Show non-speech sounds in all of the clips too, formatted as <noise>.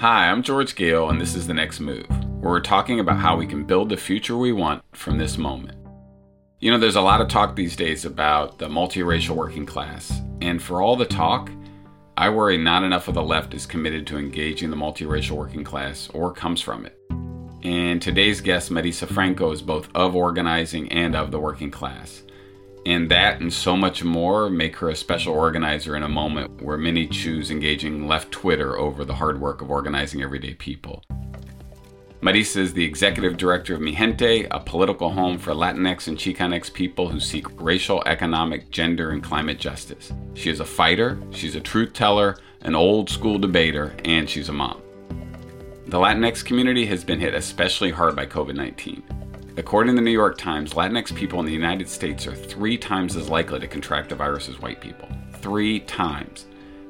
Hi, I'm George Goehl, and this is The Next Move, where we're talking about how we can build the future we want from this moment. You know, there's a lot of talk these days about the multiracial working class, and for all the talk, I worry not enough of the left is committed to engaging the multiracial working class or comes from it. And today's guest, Marisa Franco, is both of organizing and of the working class. And that and so much more make her a special organizer in a moment where many choose engaging left Twitter over the hard work of organizing everyday people. Marisa is the executive director of Mijente, a political home for Latinx and Chicanx people who seek racial, economic, gender, and climate justice. She is a fighter, she's a truth teller, an old school debater, and she's a mom. The Latinx community has been hit especially hard by COVID 19. According to the New York Times, Latinx people in the United States are three times as likely to contract the virus as white people. Three times.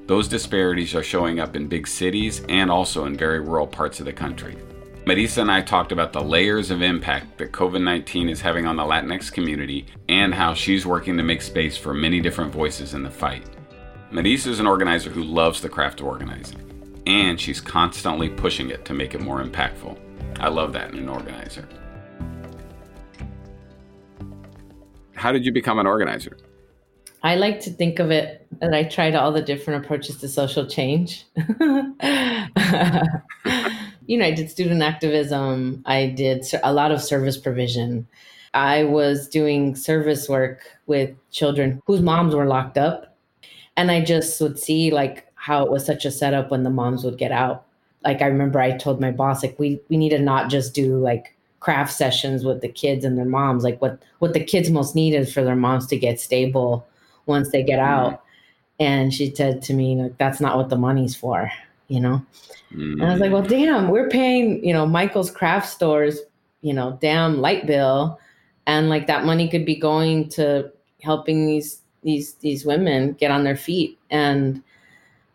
Those disparities are showing up in big cities and also in very rural parts of the country. Marisa and I talked about the layers of impact that COVID 19 is having on the Latinx community and how she's working to make space for many different voices in the fight. Marisa is an organizer who loves the craft of organizing, and she's constantly pushing it to make it more impactful. I love that in an organizer. How did you become an organizer? I like to think of it that I tried all the different approaches to social change. <laughs> you know, I did student activism, I did a lot of service provision. I was doing service work with children whose moms were locked up. And I just would see like how it was such a setup when the moms would get out. Like I remember I told my boss, like, we we need to not just do like craft sessions with the kids and their moms like what what the kids most need is for their moms to get stable once they get out mm. and she said to me like that's not what the money's for you know mm. and i was like well damn we're paying you know michael's craft stores you know damn light bill and like that money could be going to helping these these these women get on their feet and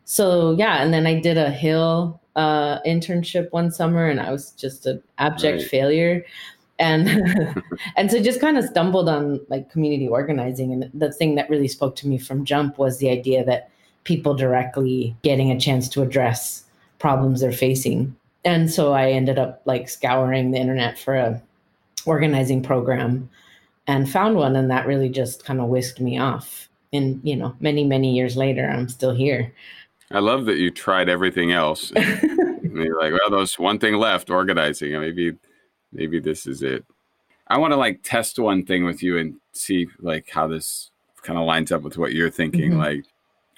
so yeah and then i did a hill uh, internship one summer and I was just an abject right. failure. And <laughs> <laughs> and so just kind of stumbled on like community organizing. And the thing that really spoke to me from jump was the idea that people directly getting a chance to address problems they're facing. And so I ended up like scouring the internet for a organizing program and found one and that really just kind of whisked me off. And you know, many, many years later, I'm still here. I love that you tried everything else. <laughs> you're like, well, there's one thing left, organizing. Maybe, maybe this is it. I want to like test one thing with you and see like how this kind of lines up with what you're thinking. Mm-hmm. Like,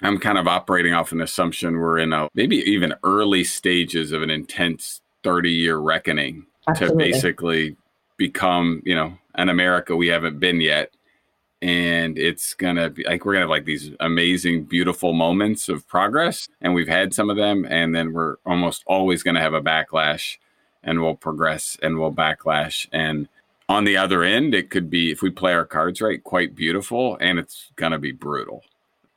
I'm kind of operating off an assumption we're in a maybe even early stages of an intense 30 year reckoning Absolutely. to basically become, you know, an America we haven't been yet and it's gonna be like we're gonna have like these amazing beautiful moments of progress and we've had some of them and then we're almost always gonna have a backlash and we'll progress and we'll backlash and on the other end it could be if we play our cards right quite beautiful and it's gonna be brutal.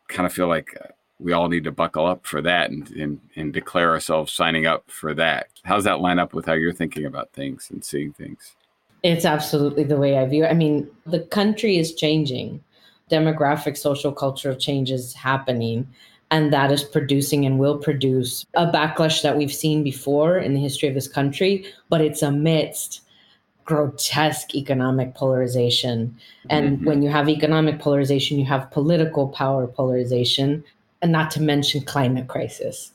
Kind of feel like uh, we all need to buckle up for that and, and, and declare ourselves signing up for that. How's that line up with how you're thinking about things and seeing things it's absolutely the way I view it. I mean, the country is changing. Demographic, social, cultural change is happening. And that is producing and will produce a backlash that we've seen before in the history of this country, but it's amidst grotesque economic polarization. And mm-hmm. when you have economic polarization, you have political power polarization, and not to mention climate crisis.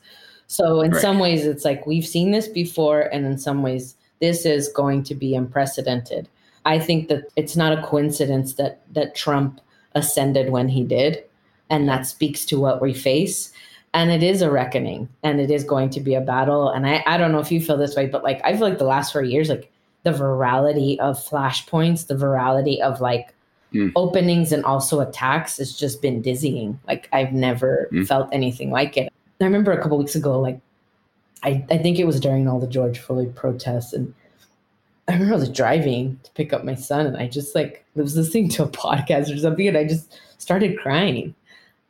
So, in right. some ways, it's like we've seen this before, and in some ways, this is going to be unprecedented. I think that it's not a coincidence that that Trump ascended when he did, and that speaks to what we face. And it is a reckoning, and it is going to be a battle. And I, I don't know if you feel this way, but like I feel like the last four years, like the virality of flashpoints, the virality of like mm. openings and also attacks has just been dizzying. Like I've never mm. felt anything like it. I remember a couple weeks ago, like I, I think it was during all the George Floyd protests. And I remember I was driving to pick up my son and I just like was listening to a <laughs> podcast or something and I just started crying.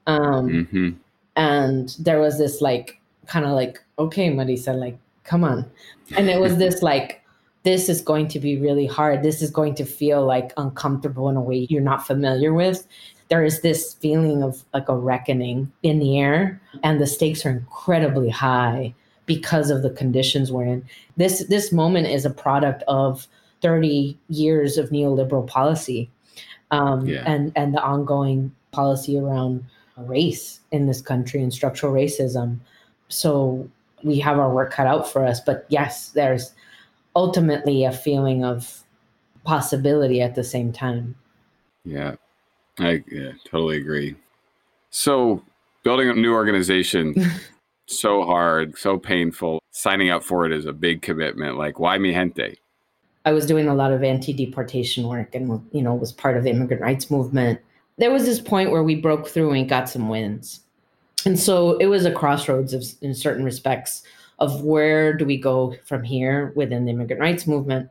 Um, mm-hmm. And there was this like, kind of like, okay, Marisa, like, come on. And it was this <laughs> like, this is going to be really hard. This is going to feel like uncomfortable in a way you're not familiar with. There is this feeling of like a reckoning in the air, and the stakes are incredibly high because of the conditions we're in. This this moment is a product of 30 years of neoliberal policy um, yeah. and and the ongoing policy around race in this country and structural racism. So we have our work cut out for us. But yes, there's ultimately a feeling of possibility at the same time. Yeah, I yeah, totally agree. So building a new organization <laughs> so hard, so painful. Signing up for it is a big commitment. Like, why Mijente? I was doing a lot of anti-deportation work and you know was part of the immigrant rights movement. There was this point where we broke through and got some wins. And so it was a crossroads of in certain respects of where do we go from here within the immigrant rights movement.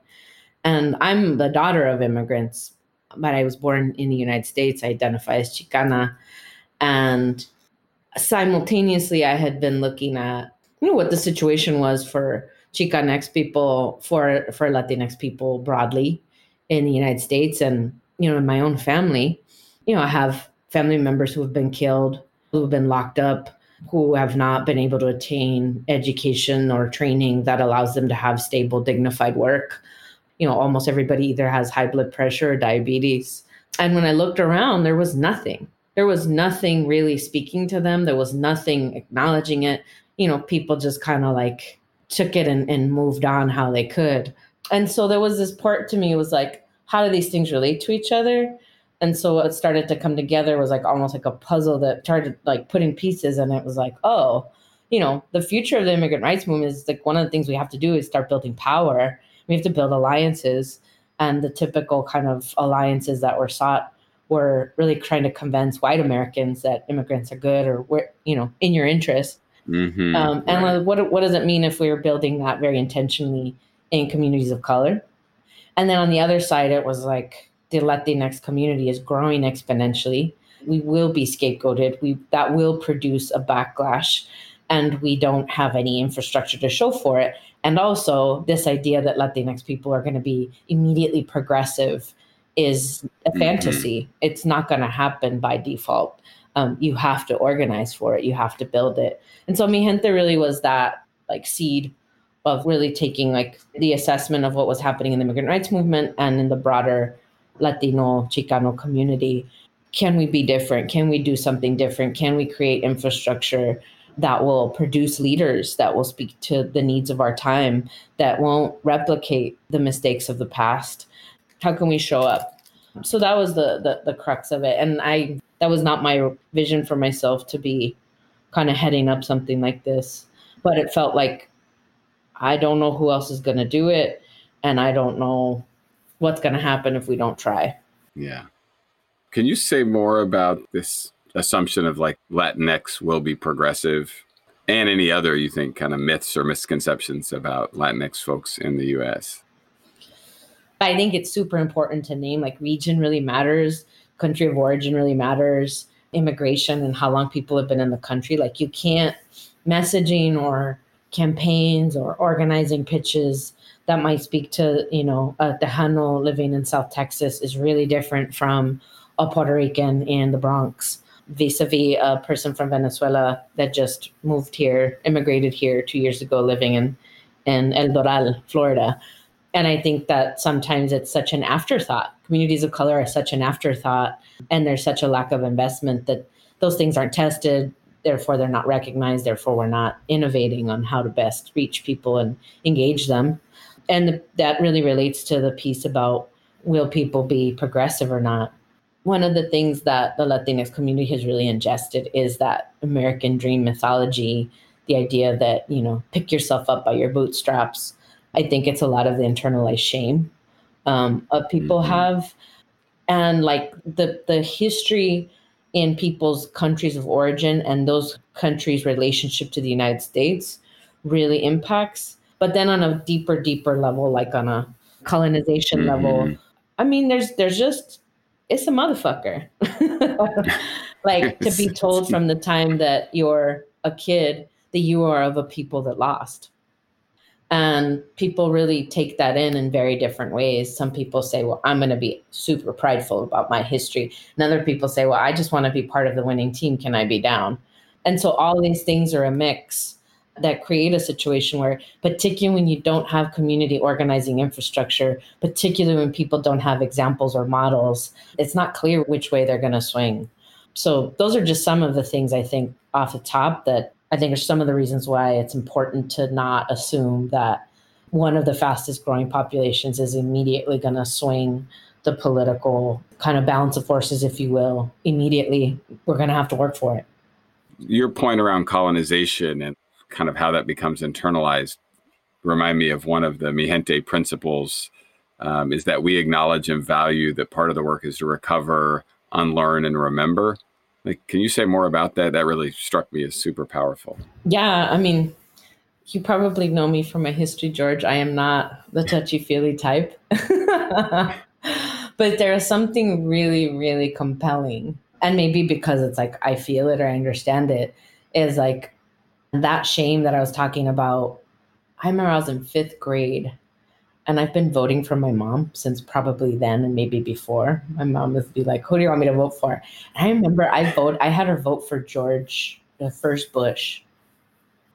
And I'm the daughter of immigrants, but I was born in the United States. I identify as Chicana. And simultaneously, I had been looking at you know what the situation was for Chicanx people, for for Latinx people broadly in the United States, and you know in my own family, you know I have family members who have been killed, who have been locked up, who have not been able to attain education or training that allows them to have stable, dignified work. You know, almost everybody either has high blood pressure or diabetes. And when I looked around, there was nothing there was nothing really speaking to them. There was nothing acknowledging it. You know, people just kind of like took it and, and moved on how they could. And so there was this part to me, it was like, how do these things relate to each other? And so what started to come together was like almost like a puzzle that started like putting pieces and it was like, oh, you know, the future of the immigrant rights movement is like one of the things we have to do is start building power. We have to build alliances and the typical kind of alliances that were sought were really trying to convince white Americans that immigrants are good or we're, you know, in your interest. Mm-hmm, um, and right. what what does it mean if we are building that very intentionally in communities of color? And then on the other side, it was like the Latinx community is growing exponentially. We will be scapegoated. We that will produce a backlash, and we don't have any infrastructure to show for it. And also, this idea that Latinx people are going to be immediately progressive is a mm-hmm. fantasy. Mm-hmm. It's not going to happen by default. Um, you have to organize for it. You have to build it. And so Mijente really was that like seed of really taking like the assessment of what was happening in the immigrant rights movement and in the broader Latino Chicano community. Can we be different? Can we do something different? Can we create infrastructure that will produce leaders that will speak to the needs of our time, that won't replicate the mistakes of the past? How can we show up? So that was the, the the crux of it. And i that was not my vision for myself to be kind of heading up something like this. But it felt like i don't know who else is going to do it. And i don't know what's going to happen if we don't try. Yeah. Can you say more about this assumption of like latinx will be progressive and any other you think kind of myths or misconceptions about latinx folks in the us I think it's super important to name like region really matters, country of origin really matters, immigration and how long people have been in the country. Like you can't messaging or campaigns or organizing pitches that might speak to, you know, a Tejano living in South Texas is really different from a Puerto Rican in the Bronx vis-a-vis a person from Venezuela that just moved here, immigrated here two years ago, living in in El Doral, Florida. And I think that sometimes it's such an afterthought. Communities of color are such an afterthought, and there's such a lack of investment that those things aren't tested. Therefore, they're not recognized. Therefore, we're not innovating on how to best reach people and engage them. And the, that really relates to the piece about will people be progressive or not. One of the things that the Latinx community has really ingested is that American dream mythology, the idea that, you know, pick yourself up by your bootstraps I think it's a lot of the internalized shame um, of people mm-hmm. have, and like the the history in people's countries of origin and those countries' relationship to the United States really impacts. But then on a deeper, deeper level, like on a colonization mm-hmm. level, I mean, there's there's just it's a motherfucker. <laughs> like to be <laughs> told from the time that you're a kid that you are of a people that lost and people really take that in in very different ways. Some people say, well, I'm going to be super prideful about my history. And other people say, well, I just want to be part of the winning team. Can I be down? And so all these things are a mix. that create a situation where, particularly when you don't have community organizing infrastructure, particularly when people don't have examples or models, it's not clear which way they're going to swing. So, those are just some of the things I think off the top that I think are some of the reasons why it's important to not assume that one of the fastest growing populations is immediately going to swing the political kind of balance of forces, if you will, immediately. We're going to have to work for it. Your point around colonization and kind of how that becomes internalized remind me of one of the Mijente principles um, is that we acknowledge and value that part of the work is to recover, unlearn, and remember. Like, can you say more about that? That really struck me as super powerful. Yeah, I mean, you probably know me from my history, George. I am not the touchy feely type. <laughs> but there is something really, really compelling. And maybe because it's like I feel it or I understand it, is like that shame that I was talking about. I remember I was in fifth grade and I've been voting for my mom since probably then and maybe before. My mom would be like, Who do you want me to vote for? And I remember I vote I had her vote for George, the first Bush.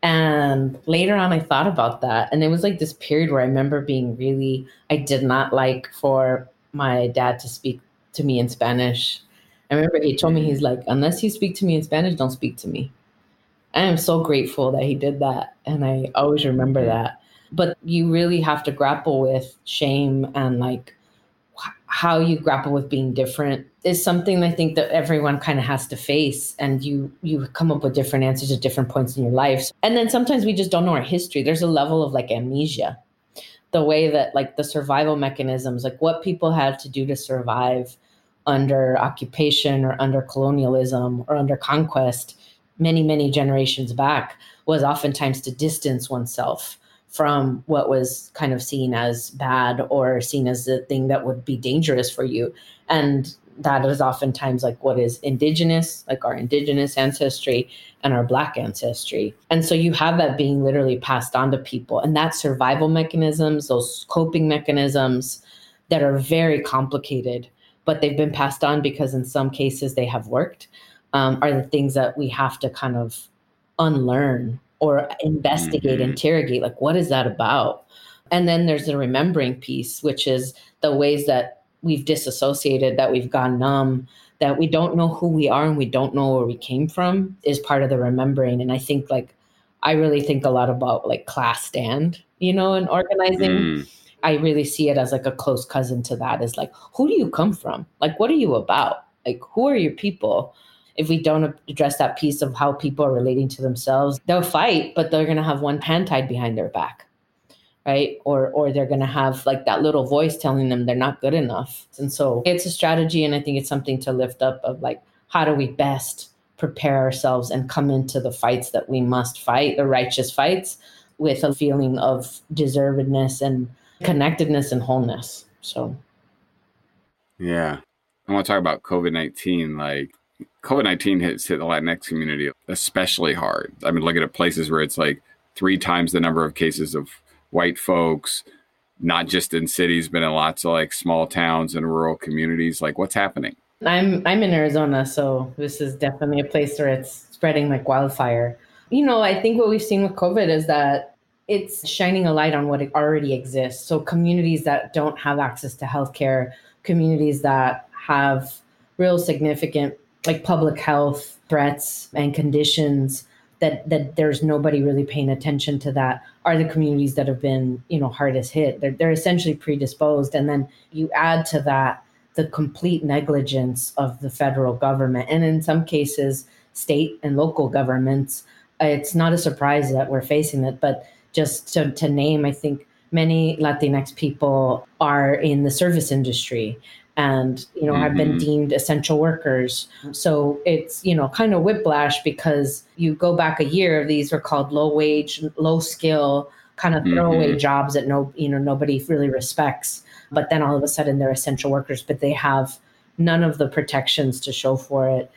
And later on I thought about that. And it was like this period where I remember being really I did not like for my dad to speak to me in Spanish. I remember he told me he's like, unless you speak to me in Spanish, don't speak to me. I am so grateful that he did that. And I always remember that. But you really have to grapple with shame and like how you grapple with being different is something I think that everyone kind of has to face and you you come up with different answers at different points in your life. And then sometimes we just don't know our history. There's a level of like amnesia. The way that like the survival mechanisms, like what people had to do to survive under occupation or under colonialism or under conquest many, many generations back was oftentimes to distance oneself from what was kind of seen as bad or seen as the thing that would be dangerous for you. And that is oftentimes like what is indigenous, like our indigenous ancestry and our black ancestry. And so you have that being literally passed on to people. And that survival mechanisms, those coping mechanisms that are very complicated, but they've been passed on because in some cases they have worked um, are the things that we have to kind of unlearn or investigate, mm-hmm. interrogate. Like, what is that about? And then there's the remembering piece, which is the ways that we've disassociated, that we've gone numb, that we don't know who we are and we don't know where we came from is part of the remembering. And I think, like, I really think a lot about like class stand, you know, and organizing. Mm. I really see it as like a close cousin to that is like, who do you come from? Like, what are you about? Like, who are your people? If we don't address that piece of how people are relating to themselves, they'll fight, but they're going to have one hand tied behind their back. Right. Or, or they're going to have like that little voice telling them they're not good enough. And so it's a strategy. And I think it's something to lift up of like, how do we best prepare ourselves and come into the fights that we must fight, the righteous fights, with a feeling of deservedness and connectedness and wholeness. So, yeah. I want to talk about COVID 19. Like, COVID 19 hits hit the Latinx community especially hard. I mean, looking at places where it's like three times the number of cases of white folks, not just in cities, but in lots of like small towns and rural communities. Like, what's happening? I'm I'm in Arizona, so this is definitely a place where it's spreading like wildfire. You know, I think what we've seen with COVID is that it's shining a light on what already exists. So communities that don't have access to healthcare, communities that have real significant like public health threats and conditions that that there's nobody really paying attention to that are the communities that have been you know hardest hit. They're, they're essentially predisposed. And then you add to that the complete negligence of the federal government and in some cases state and local governments. It's not a surprise that we're facing it but just to, to name i think many latinx people are in the service industry and you know mm-hmm. have been mm-hmm. deemed essential workers so it's you know kind of whiplash because you go back a year these are called low wage low skill kind of throwaway mm-hmm. jobs that no you know nobody really respects but then all of a sudden they're essential workers but they have none of the protections to show for it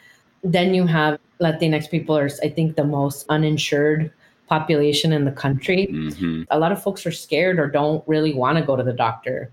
then you have latinx people are i think the most uninsured population in the country mm-hmm. a lot of folks are scared or don't really want to go to the doctor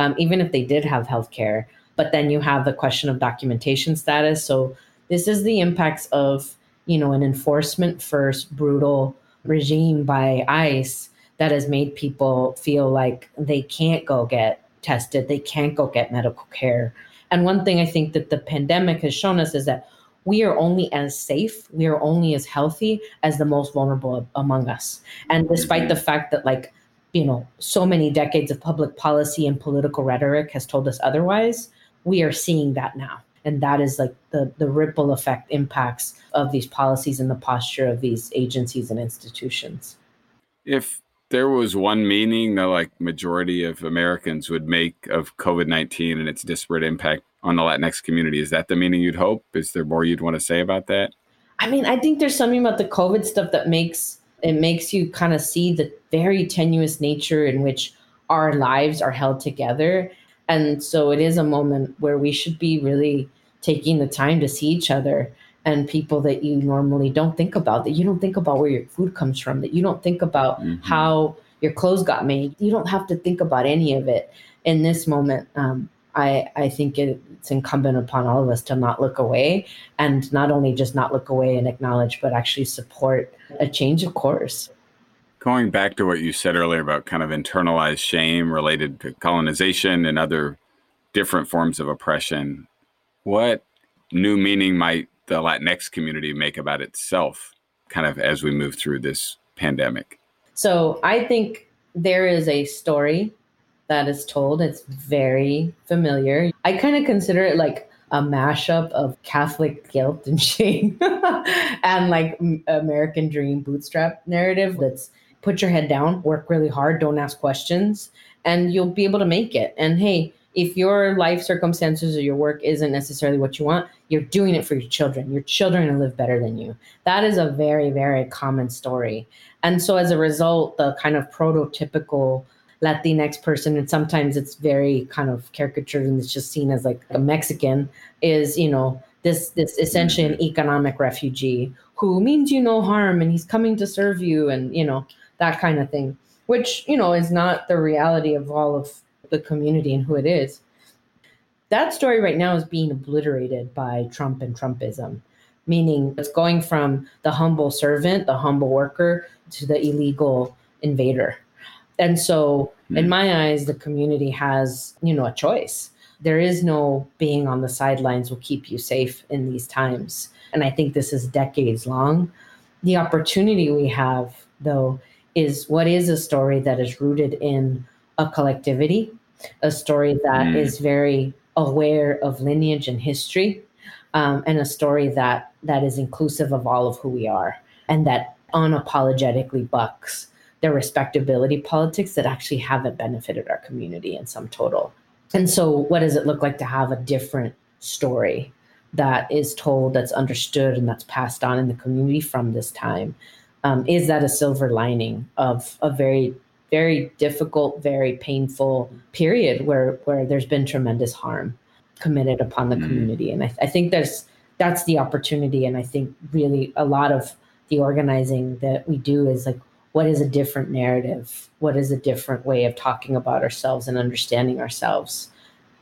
um, even if they did have health care. But then you have the question of documentation status. So this is the impacts of, you know, an enforcement first brutal regime by ICE that has made people feel like they can't go get tested, they can't go get medical care. And one thing I think that the pandemic has shown us is that we are only as safe, we are only as healthy as the most vulnerable among us. And despite the fact that, like, you know, so many decades of public policy and political rhetoric has told us otherwise, we are seeing that now. And that is like the, the ripple effect impacts of these policies and the posture of these agencies and institutions. If there was one meaning that like majority of Americans would make of COVID nineteen and its disparate impact on the Latinx community, is that the meaning you'd hope? Is there more you'd want to say about that? I mean, I think there's something about the COVID stuff that makes it makes you kind of see the very tenuous nature in which our lives are held together. And so it is a moment where we should be really taking the time to see each other and people that you normally don't think about, that you don't think about where your food comes from, that you don't think about mm-hmm. how your clothes got made. You don't have to think about any of it in this moment. Um, I, I think it's incumbent upon all of us to not look away and not only just not look away and acknowledge, but actually support a change of course. Going back to what you said earlier about kind of internalized shame related to colonization and other different forms of oppression, what new meaning might the Latinx community make about itself kind of as we move through this pandemic? So I think there is a story that is told. It's very familiar. I kind of consider it like a mashup of Catholic guilt and <laughs> shame and like American dream bootstrap narrative that's put your head down, work really hard, don't ask questions, and you'll be able to make it. And hey, if your life circumstances or your work isn't necessarily what you want, you're doing it for your children. Your children to live better than you. That is a very, very common story. And so as a result, the kind of prototypical Latinx person, and sometimes it's very kind of caricatured and it's just seen as like a Mexican, is, you know, this this essentially an economic refugee who means you no harm and he's coming to serve you and you know that kind of thing which you know is not the reality of all of the community and who it is. That story right now is being obliterated by Trump and Trumpism, meaning it's going from the humble servant, the humble worker, to the illegal invader. And so, mm. in my eyes, the community has, you know, a choice. There is no being on the sidelines will keep you safe in these times. And I think this is decades long. The opportunity we have, though, is what is a story that is rooted in a collectivity a story that mm. is very aware of lineage and history, um, and a story that that is inclusive of all of who we are, and that unapologetically bucks the respectability politics that actually haven't benefited our community in some total. And so, what does it look like to have a different story that is told, that's understood, and that's passed on in the community from this time? Um, is that a silver lining of a very very difficult, very painful period where where there's been tremendous harm committed upon the mm. community. And I, I think there's that's the opportunity. And I think really a lot of the organizing that we do is like, what is a different narrative? What is a different way of talking about ourselves and understanding ourselves?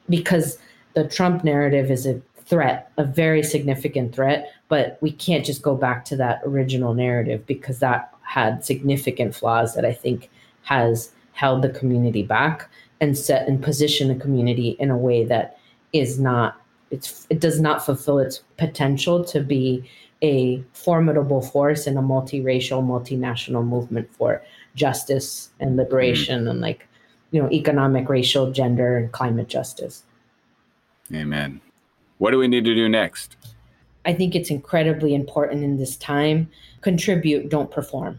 Because the Trump narrative is a threat, a very significant threat, but we can't just go back to that original narrative because that had significant flaws that I think has held the community back and set and position the community in a way that is not it's it does not fulfill its potential to be a formidable force in a multiracial multinational movement for justice and liberation mm-hmm. and like you know economic racial gender and climate justice amen what do we need to do next i think it's incredibly important in this time contribute don't perform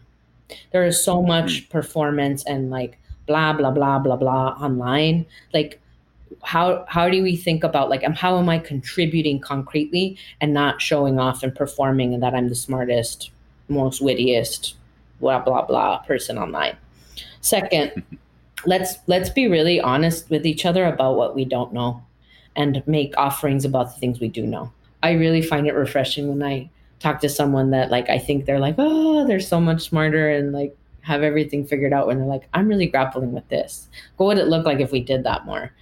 there is so much mm-hmm. performance and like blah blah blah blah blah online. Like how how do we think about like um, how am I contributing concretely and not showing off and performing and that I'm the smartest, most wittiest, blah blah blah person online. Second, <laughs> let's let's be really honest with each other about what we don't know and make offerings about the things we do know. I really find it refreshing when I talk to someone that like I think they're like, oh, they're so much smarter and like have everything figured out when they're like, I'm really grappling with this. What would it look like if we did that more?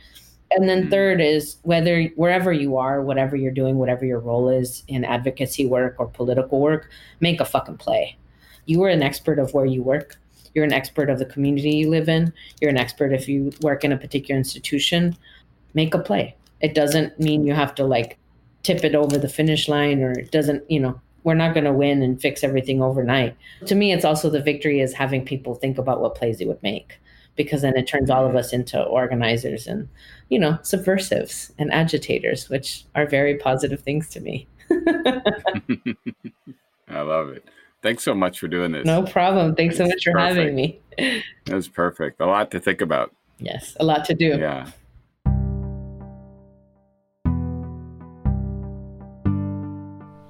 And then mm-hmm. third is whether wherever you are, whatever you're doing, whatever your role is in advocacy work or political work, make a fucking play. you are an expert of where you work. You're an expert of the community you live in. You're an expert if you work in a particular institution. Make a play. It doesn't mean you have to like tip it over the finish line or it doesn't, you know, we're not going to win and fix everything overnight. To me, it's also the victory is having people think about what plays they would make because then it turns all of mm-hmm. us into organizers and, you know, subversives and agitators, which are very positive things to me. <laughs> I love it. Thanks so much for doing this. No problem. Thanks so much for perfect. having me. That was perfect. A lot to think about. Yes, a lot to do. Yeah.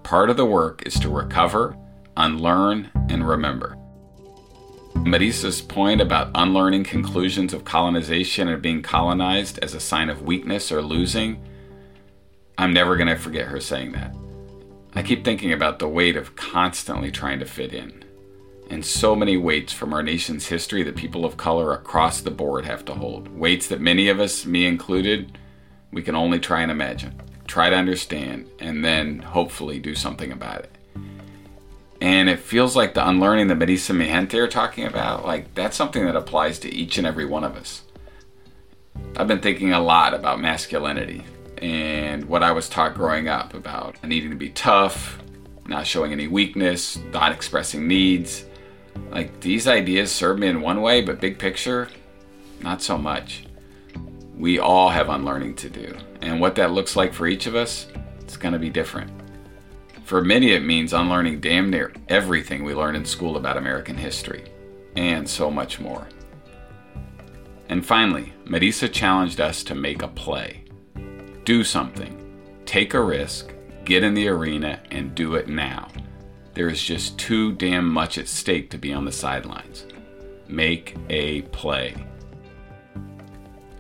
Part of the work is to recover, unlearn, and remember. Marisa's point about unlearning conclusions of colonization and being colonized as a sign of weakness or losing, I'm never going to forget her saying that. I keep thinking about the weight of constantly trying to fit in, and so many weights from our nation's history that people of color across the board have to hold. Weights that many of us, me included, we can only try and imagine, try to understand, and then hopefully do something about it. And it feels like the unlearning that Marisa Mijente are talking about, like that's something that applies to each and every one of us. I've been thinking a lot about masculinity and what I was taught growing up about needing to be tough, not showing any weakness, not expressing needs. Like these ideas serve me in one way, but big picture, not so much. We all have unlearning to do. And what that looks like for each of us, it's going to be different. For many, it means unlearning damn near everything we learned in school about American history, and so much more. And finally, Marisa challenged us to make a play. Do something. Take a risk, get in the arena, and do it now. There is just too damn much at stake to be on the sidelines. Make a play.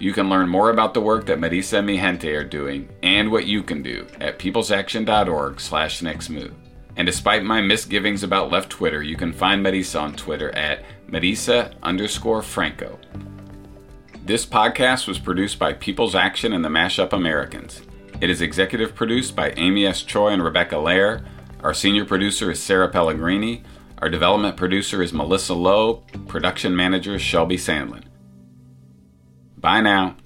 You can learn more about the work that Marisa and Mijente are doing and what you can do at peoplesaction.org slash nextmove. And despite my misgivings about left Twitter, you can find Marisa on Twitter at Marisa underscore Franco. This podcast was produced by People's Action and the Mashup Americans. It is executive produced by Amy S. Choi and Rebecca Lehrer. Our senior producer is Sarah Pellegrini. Our development producer is Melissa Lowe. Production manager is Shelby Sandlin. Bye now.